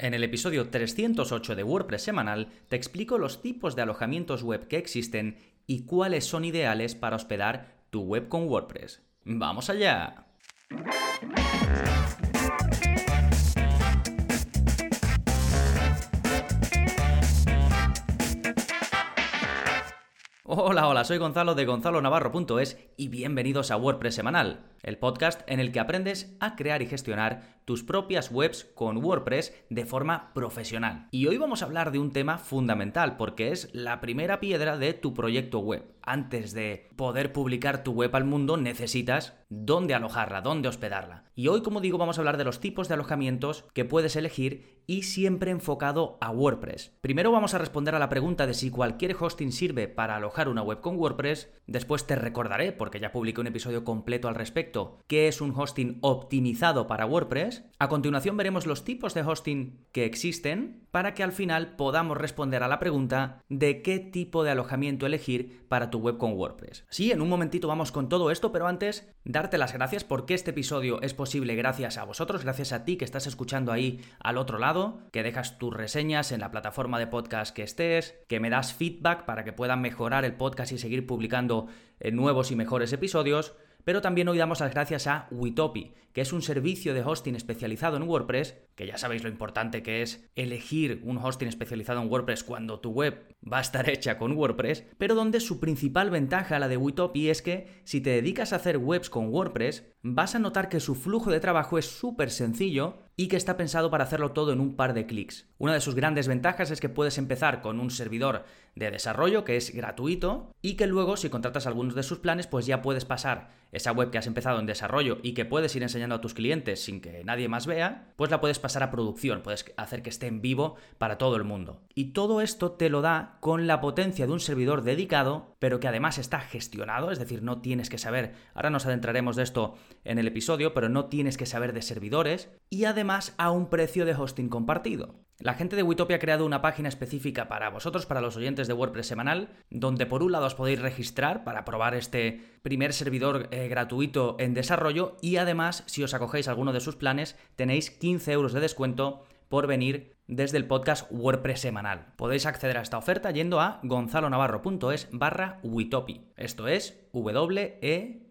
En el episodio 308 de WordPress semanal te explico los tipos de alojamientos web que existen y cuáles son ideales para hospedar tu web con WordPress. ¡Vamos allá! Hola, hola, soy Gonzalo de gonzalonavarro.es y bienvenidos a WordPress Semanal, el podcast en el que aprendes a crear y gestionar tus propias webs con WordPress de forma profesional. Y hoy vamos a hablar de un tema fundamental porque es la primera piedra de tu proyecto web. Antes de poder publicar tu web al mundo necesitas dónde alojarla, dónde hospedarla. Y hoy, como digo, vamos a hablar de los tipos de alojamientos que puedes elegir y siempre enfocado a WordPress. Primero vamos a responder a la pregunta de si cualquier hosting sirve para alojar una web con WordPress. Después te recordaré, porque ya publiqué un episodio completo al respecto, qué es un hosting optimizado para WordPress a continuación veremos los tipos de hosting que existen para que al final podamos responder a la pregunta de qué tipo de alojamiento elegir para tu web con WordPress. Sí, en un momentito vamos con todo esto, pero antes darte las gracias porque este episodio es posible gracias a vosotros, gracias a ti que estás escuchando ahí al otro lado, que dejas tus reseñas en la plataforma de podcast que estés, que me das feedback para que puedan mejorar el podcast y seguir publicando eh, nuevos y mejores episodios. Pero también hoy damos las gracias a Witopi, que es un servicio de hosting especializado en WordPress, que ya sabéis lo importante que es elegir un hosting especializado en WordPress cuando tu web va a estar hecha con WordPress, pero donde su principal ventaja, la de Witopi, es que si te dedicas a hacer webs con WordPress, vas a notar que su flujo de trabajo es súper sencillo y que está pensado para hacerlo todo en un par de clics. Una de sus grandes ventajas es que puedes empezar con un servidor de desarrollo que es gratuito y que luego si contratas algunos de sus planes pues ya puedes pasar esa web que has empezado en desarrollo y que puedes ir enseñando a tus clientes sin que nadie más vea, pues la puedes pasar a producción, puedes hacer que esté en vivo para todo el mundo. Y todo esto te lo da con la potencia de un servidor dedicado, pero que además está gestionado, es decir, no tienes que saber, ahora nos adentraremos de esto en el episodio, pero no tienes que saber de servidores y además a un precio de hosting compartido. La gente de Witopia ha creado una página específica para vosotros, para los oyentes de WordPress semanal, donde por un lado os podéis registrar para probar este primer servidor eh, gratuito en desarrollo y además, si os acogéis alguno de sus planes, tenéis 15 euros de descuento por venir desde el podcast WordPress semanal. Podéis acceder a esta oferta yendo a gonzalonavarro.es barra Witopi. Esto es W-E-T-O-P-I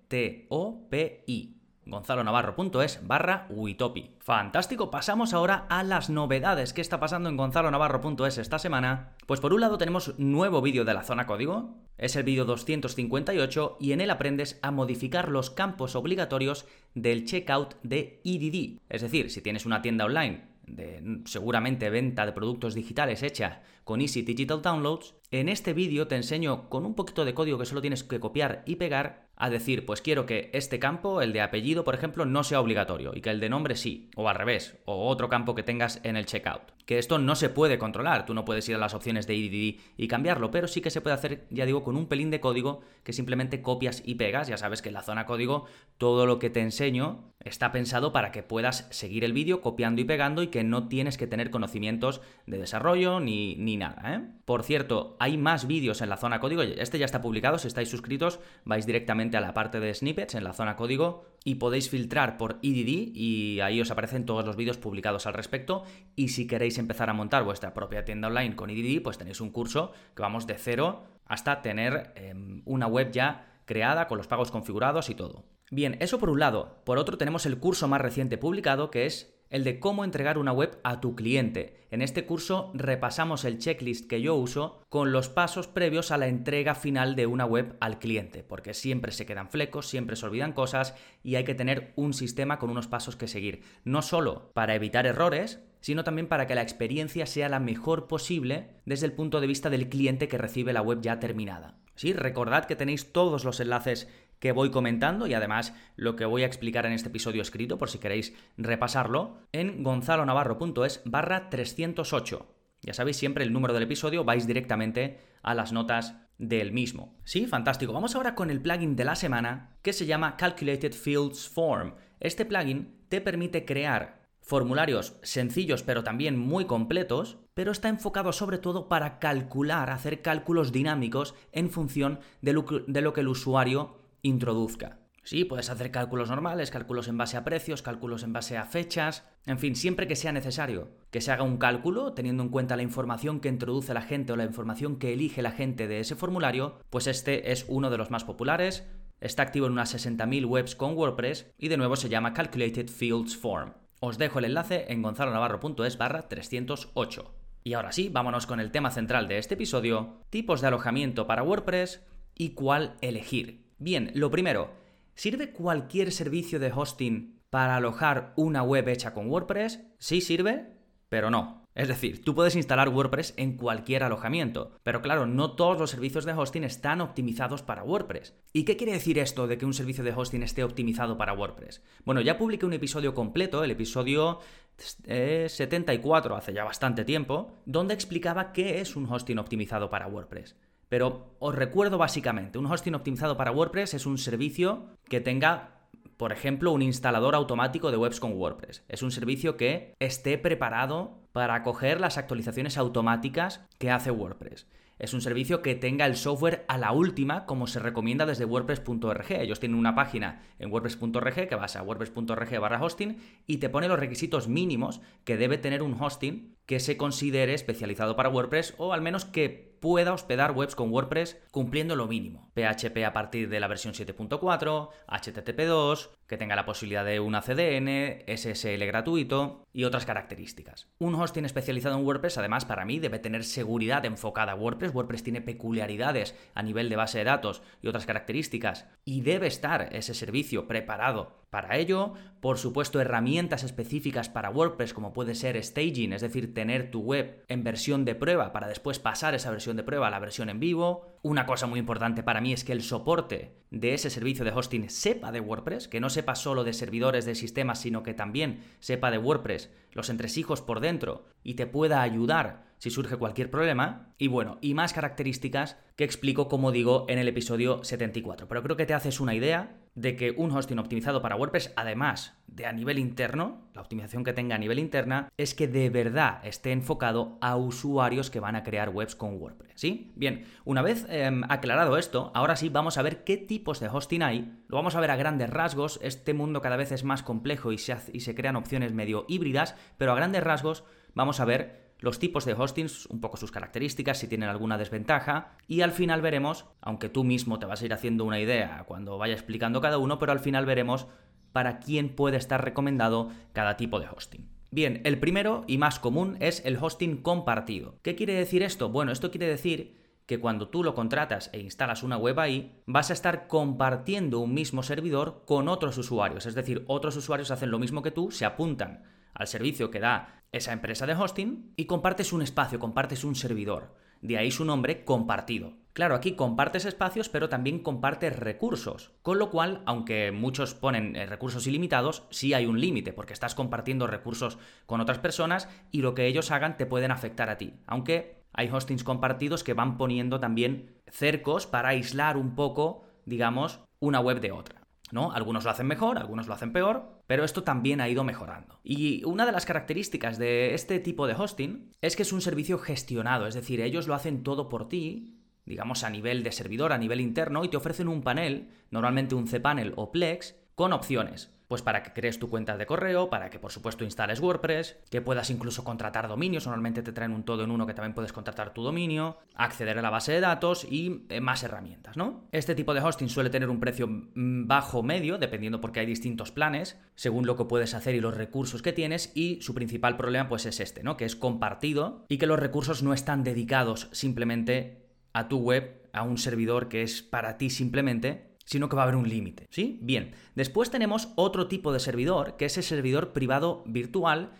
gonzalonavarro.es barra Witopi. Fantástico, pasamos ahora a las novedades que está pasando en gonzalonavarro.es esta semana. Pues por un lado tenemos nuevo vídeo de la zona código, es el vídeo 258 y en él aprendes a modificar los campos obligatorios del checkout de EDD. Es decir, si tienes una tienda online de seguramente venta de productos digitales hecha con Easy Digital Downloads, en este vídeo te enseño con un poquito de código que solo tienes que copiar y pegar a decir, pues quiero que este campo, el de apellido, por ejemplo, no sea obligatorio y que el de nombre sí, o al revés, o otro campo que tengas en el checkout. Que esto no se puede controlar, tú no puedes ir a las opciones de EDD y cambiarlo, pero sí que se puede hacer, ya digo, con un pelín de código que simplemente copias y pegas. Ya sabes que en la zona código todo lo que te enseño está pensado para que puedas seguir el vídeo copiando y pegando y que no tienes que tener conocimientos de desarrollo ni, ni nada. ¿eh? Por cierto, hay más vídeos en la zona código, este ya está publicado, si estáis suscritos vais directamente a la parte de snippets en la zona código y podéis filtrar por EDD y ahí os aparecen todos los vídeos publicados al respecto y si queréis empezar a montar vuestra propia tienda online con EDD pues tenéis un curso que vamos de cero hasta tener em, una web ya creada con los pagos configurados y todo. Bien, eso por un lado. Por otro tenemos el curso más reciente publicado que es el de cómo entregar una web a tu cliente. En este curso repasamos el checklist que yo uso con los pasos previos a la entrega final de una web al cliente, porque siempre se quedan flecos, siempre se olvidan cosas y hay que tener un sistema con unos pasos que seguir, no solo para evitar errores, sino también para que la experiencia sea la mejor posible desde el punto de vista del cliente que recibe la web ya terminada. Sí, recordad que tenéis todos los enlaces que voy comentando y además lo que voy a explicar en este episodio escrito por si queréis repasarlo en gonzalonavarro.es barra 308. Ya sabéis siempre el número del episodio, vais directamente a las notas del mismo. Sí, fantástico. Vamos ahora con el plugin de la semana que se llama Calculated Fields Form. Este plugin te permite crear formularios sencillos pero también muy completos, pero está enfocado sobre todo para calcular, hacer cálculos dinámicos en función de lo que, el usuario introduzca. Sí, puedes hacer cálculos normales, cálculos en base a precios, cálculos en base a fechas, en fin, siempre que sea necesario que se haga un cálculo teniendo en cuenta la información que introduce la gente o la información que elige la gente de ese formulario, pues este es uno de los más populares, está activo en unas 60.000 webs con WordPress y de nuevo se llama Calculated Fields Form. Os dejo el enlace en gonzalonavarro.es barra 308. Y ahora sí, vámonos con el tema central de este episodio, tipos de alojamiento para WordPress y cuál elegir. Bien, lo primero, ¿Sirve cualquier servicio de hosting para alojar una web hecha con WordPress? Sí sirve, pero no. Es decir, tú puedes instalar WordPress en cualquier alojamiento, pero claro, no todos los servicios de hosting están optimizados para WordPress. ¿Y qué quiere decir esto de que un servicio de hosting esté optimizado para WordPress? Bueno, ya publiqué un episodio completo, el episodio 74, hace ya bastante tiempo, donde explicaba qué es un hosting optimizado para WordPress. Pero os recuerdo básicamente, un hosting optimizado para WordPress es un servicio que tenga, por ejemplo, un instalador automático de webs con WordPress. Es un servicio que esté preparado para acoger las actualizaciones automáticas que hace WordPress. Es un servicio que tenga el software a la última, como se recomienda desde WordPress.org. Ellos tienen una página en WordPress.org que vas a WordPress.org barra hosting y te pone los requisitos mínimos que debe tener un hosting que se considere especializado para WordPress o al menos que pueda hospedar webs con WordPress cumpliendo lo mínimo. PHP a partir de la versión 7.4, HTTP2, que tenga la posibilidad de una CDN, SSL gratuito y otras características. Un hosting especializado en WordPress, además, para mí debe tener seguridad enfocada a WordPress. WordPress tiene peculiaridades a nivel de base de datos y otras características y debe estar ese servicio preparado para ello, por supuesto, herramientas específicas para WordPress como puede ser staging, es decir, tener tu web en versión de prueba para después pasar esa versión de prueba a la versión en vivo. Una cosa muy importante para mí es que el soporte de ese servicio de hosting sepa de WordPress, que no sepa solo de servidores de sistemas, sino que también sepa de WordPress, los entresijos por dentro y te pueda ayudar si surge cualquier problema. Y bueno, y más características que explico, como digo, en el episodio 74. Pero creo que te haces una idea de que un hosting optimizado para WordPress, además de a nivel interno, la optimización que tenga a nivel interna, es que de verdad esté enfocado a usuarios que van a crear webs con WordPress. ¿Sí? Bien, una vez em, aclarado esto, ahora sí vamos a ver qué tipos de hosting hay. Lo vamos a ver a grandes rasgos. Este mundo cada vez es más complejo y se, y se crean opciones medio híbridas, pero a grandes rasgos vamos a ver los tipos de hostings, un poco sus características, si tienen alguna desventaja, y al final veremos, aunque tú mismo te vas a ir haciendo una idea cuando vaya explicando cada uno, pero al final veremos para quién puede estar recomendado cada tipo de hosting. Bien, el primero y más común es el hosting compartido. ¿Qué quiere decir esto? Bueno, esto quiere decir que cuando tú lo contratas e instalas una web ahí, vas a estar compartiendo un mismo servidor con otros usuarios. Es decir, otros usuarios hacen lo mismo que tú, se apuntan al servicio que da esa empresa de hosting y compartes un espacio, compartes un servidor. De ahí su nombre compartido. Claro, aquí compartes espacios, pero también compartes recursos. Con lo cual, aunque muchos ponen eh, recursos ilimitados, sí hay un límite, porque estás compartiendo recursos con otras personas y lo que ellos hagan te pueden afectar a ti. Aunque hay hostings compartidos que van poniendo también cercos para aislar un poco, digamos, una web de otra. ¿No? Algunos lo hacen mejor, algunos lo hacen peor, pero esto también ha ido mejorando. Y una de las características de este tipo de hosting es que es un servicio gestionado, es decir, ellos lo hacen todo por ti, digamos a nivel de servidor, a nivel interno, y te ofrecen un panel, normalmente un cPanel o Plex, con opciones. Pues para que crees tu cuenta de correo, para que por supuesto instales WordPress, que puedas incluso contratar dominios, normalmente te traen un todo en uno que también puedes contratar tu dominio, acceder a la base de datos y eh, más herramientas, ¿no? Este tipo de hosting suele tener un precio mm, bajo medio, dependiendo porque hay distintos planes, según lo que puedes hacer y los recursos que tienes, y su principal problema pues es este, ¿no? Que es compartido y que los recursos no están dedicados simplemente a tu web, a un servidor que es para ti simplemente, sino que va a haber un límite, ¿sí? Bien, después tenemos otro tipo de servidor, que es el servidor privado virtual,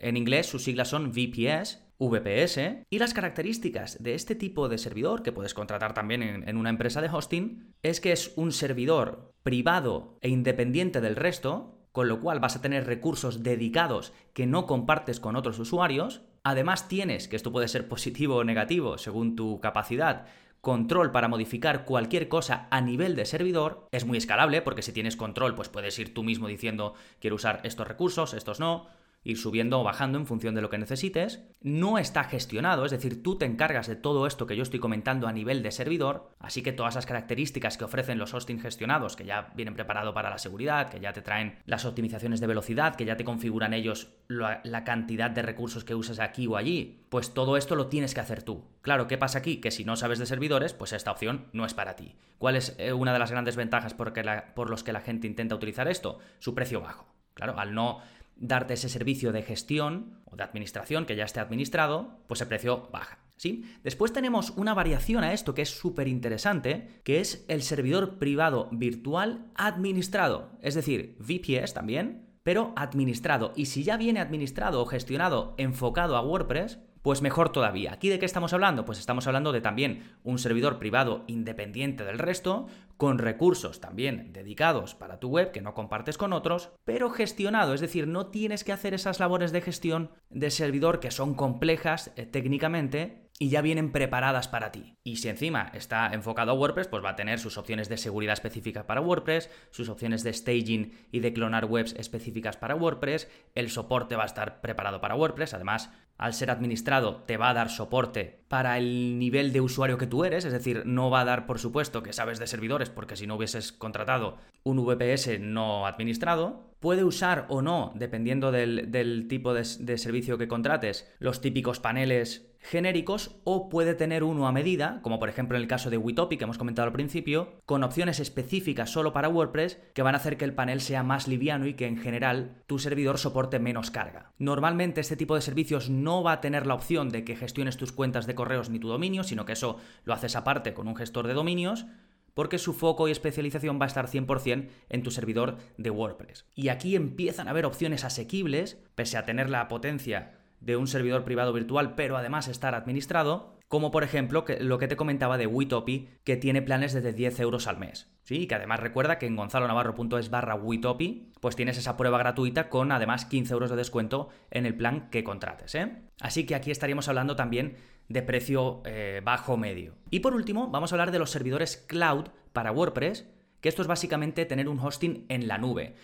en inglés sus siglas son VPS, VPS, y las características de este tipo de servidor, que puedes contratar también en, en, una empresa de hosting, es que es un servidor privado e independiente del resto, con lo cual vas a tener recursos dedicados que no compartes con otros usuarios. Además tienes, que esto puede ser positivo o negativo según tu capacidad, control para modificar cualquier cosa a nivel de servidor, es muy escalable porque si tienes control pues puedes ir tú mismo diciendo quiero usar estos recursos, estos no, ir subiendo o bajando en función de lo que necesites. No está gestionado, es decir, tú te encargas de todo esto que yo estoy comentando a nivel de servidor, así que todas las características que ofrecen los hosting gestionados, que ya vienen preparados para la seguridad, que ya te traen las optimizaciones de velocidad, que ya te configuran ellos la, cantidad de recursos que usas aquí o allí, pues todo esto lo tienes que hacer tú. Claro, ¿qué pasa aquí? Que si no sabes de servidores, pues esta opción no es para ti. ¿Cuál es eh, una de las grandes ventajas por, por los que la gente intenta utilizar esto? Su precio bajo. Claro, al no darte ese servicio de gestión o de administración que ya esté administrado, pues el precio baja. ¿Sí? Después tenemos una variación a esto que es súper interesante, que es el servidor privado virtual administrado, es decir, VPS también, pero administrado. Y si ya viene administrado o gestionado enfocado a WordPress, pues mejor todavía. ¿Aquí de qué estamos hablando? Pues estamos hablando de también un servidor privado independiente del resto, con recursos también dedicados para tu web que no compartes con otros, pero gestionado, es decir, no tienes que hacer esas labores de gestión de servidor que son complejas eh, técnicamente y ya vienen preparadas para ti. Y si encima está enfocado a WordPress, pues va a tener sus opciones de seguridad específicas para WordPress, sus opciones de staging y de clonar webs específicas para WordPress, el soporte va a estar preparado para WordPress, además al ser administrado te va a dar soporte para el nivel de usuario que tú eres, es decir, no va a dar por supuesto que sabes de servidores porque si no hubieses contratado un VPS no administrado, puede usar o no, dependiendo del, tipo de, de servicio que contrates, los típicos paneles genéricos o puede tener uno a medida, como por ejemplo en el caso de Witopi que hemos comentado al principio, con opciones específicas solo para WordPress que van a hacer que el panel sea más liviano y que en general tu servidor soporte menos carga. Normalmente este tipo de servicios no va a tener la opción de que gestiones tus cuentas de correos ni tu dominio, sino que eso lo haces aparte con un gestor de dominios, porque su foco y especialización va a estar 100% en tu servidor de WordPress. Y aquí empiezan a haber opciones asequibles, pese a tener la potencia de un servidor privado virtual, pero además estar administrado, como por ejemplo lo que te comentaba de Witopi, que tiene planes desde 10 euros al mes. Sí, que además recuerda que en gonzalonavarro.es barra Witopi, pues tienes esa prueba gratuita con además 15 euros de descuento en el plan que contrates. ¿eh? Así que aquí estaríamos hablando también de precio eh, bajo medio. Y por último, vamos a hablar de los servidores cloud para WordPress, que esto es básicamente tener un hosting en la nube.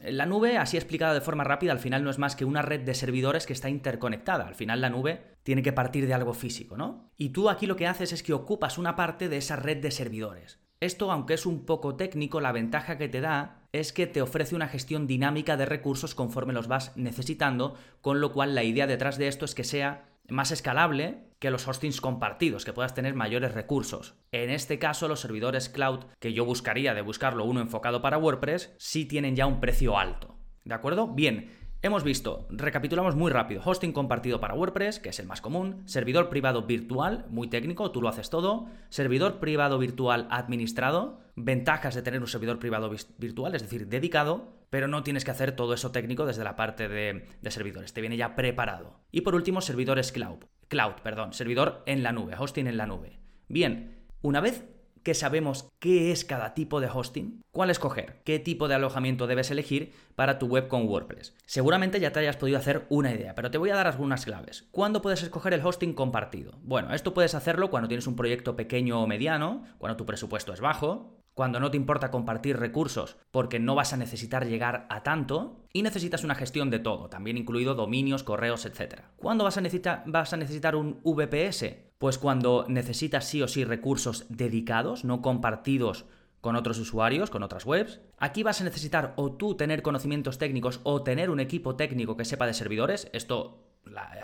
La nube, así explicada de forma rápida, al final no es más que una red de servidores que está interconectada. Al final la nube tiene que partir de algo físico, ¿no? Y tú aquí lo que haces es que ocupas una parte de esa red de servidores. Esto, aunque es un poco técnico, la ventaja que te da es que te ofrece una gestión dinámica de recursos conforme los vas necesitando, con lo cual la idea detrás de esto es que sea más escalable que los hostings compartidos, que puedas tener mayores recursos. En este caso, los servidores cloud, que yo buscaría de buscarlo uno enfocado para WordPress, sí tienen ya un precio alto. ¿De acuerdo? Bien, Hemos visto, recapitulamos muy rápido, hosting compartido para WordPress, que es el más común, servidor privado virtual, muy técnico, tú lo haces todo, servidor privado virtual administrado, ventajas de tener un servidor privado virtual, es decir, dedicado, pero no tienes que hacer todo eso técnico desde la parte de, de servidores, te viene ya preparado. Y por último, servidores cloud, cloud, perdón, servidor en la nube, hosting en la nube. Bien, una vez que sabemos qué es cada tipo de hosting, cuál escoger, qué tipo de alojamiento debes elegir para tu web con WordPress. Seguramente ya te hayas podido hacer una idea, pero te voy a dar algunas claves. ¿Cuándo puedes escoger el hosting compartido? Bueno, esto puedes hacerlo cuando tienes un proyecto pequeño o mediano, cuando tu presupuesto es bajo, cuando no te importa compartir recursos porque no vas a necesitar llegar a tanto y necesitas una gestión de todo, también incluido dominios, correos, etc. ¿Cuándo vas a, necesitar, vas a necesitar un VPS? Pues cuando necesitas sí o sí recursos dedicados, no compartidos con otros usuarios, con otras webs. Aquí vas a necesitar o tú tener conocimientos técnicos o tener un equipo técnico que sepa de servidores. Esto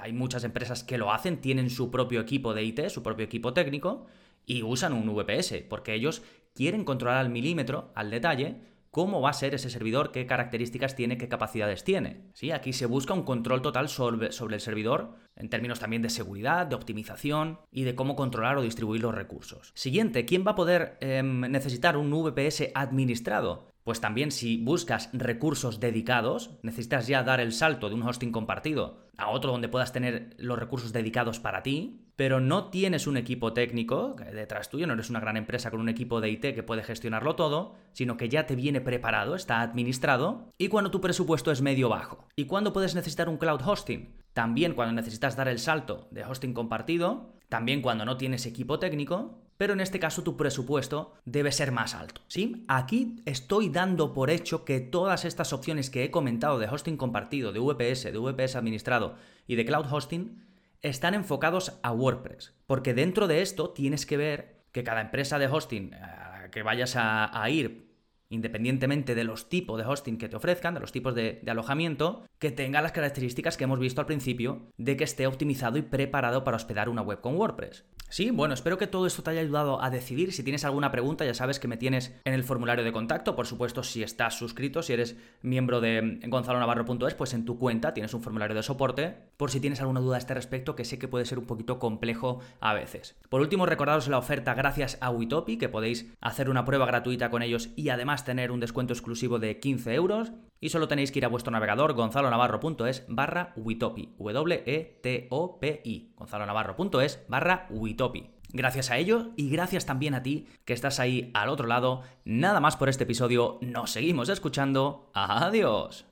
hay muchas empresas que lo hacen, tienen su propio equipo de IT, su propio equipo técnico y usan un VPS, porque ellos quieren controlar al milímetro, al detalle, cómo va a ser ese servidor, qué características tiene, qué capacidades tiene. ¿Sí? Aquí se busca un control total sobre, el servidor, en términos también de seguridad, de optimización y de cómo controlar o distribuir los recursos. Siguiente, ¿quién va a poder em, necesitar un VPS administrado? Pues también si buscas recursos dedicados, necesitas ya dar el salto de un hosting compartido a otro donde puedas tener los recursos dedicados para ti, pero no tienes un equipo técnico detrás tuyo, no eres una gran empresa con un equipo de IT que puede gestionarlo todo, sino que ya te viene preparado, está administrado, y cuando tu presupuesto es medio bajo. ¿Y cuándo puedes necesitar un cloud hosting? También cuando necesitas dar el salto de hosting compartido, también cuando no tienes equipo técnico, pero en este caso tu presupuesto debe ser más alto. ¿Sí? Aquí estoy dando por hecho que todas estas opciones que he comentado de hosting compartido, de VPS, de VPS administrado y de cloud hosting están enfocados a WordPress. Porque dentro de esto tienes que ver que cada empresa de hosting a que vayas a, ir independientemente de los tipos de hosting que te ofrezcan, de los tipos de, alojamiento, que tenga las características que hemos visto al principio de que esté optimizado y preparado para hospedar una web con WordPress. Sí, bueno, espero que todo esto te haya ayudado a decidir. Si tienes alguna pregunta, ya sabes que me tienes en el formulario de contacto. Por supuesto, si estás suscrito, si eres miembro de gonzalonavarro.es, pues en tu cuenta tienes un formulario de soporte por si tienes alguna duda a este respecto, que sé que puede ser un poquito complejo a veces. Por último, recordaros la oferta gracias a Witopi, que podéis hacer una prueba gratuita con ellos y además tener un descuento exclusivo de 15 euros. Y solo tenéis que ir a vuestro navegador gonzalonavarro.es barra Witopi, W-E-T-O-P-I, gonzalonavarro.es barra Witopi. Gracias a ello y gracias también a ti que estás ahí al otro lado. Nada más por este episodio. Nos seguimos escuchando. Adiós.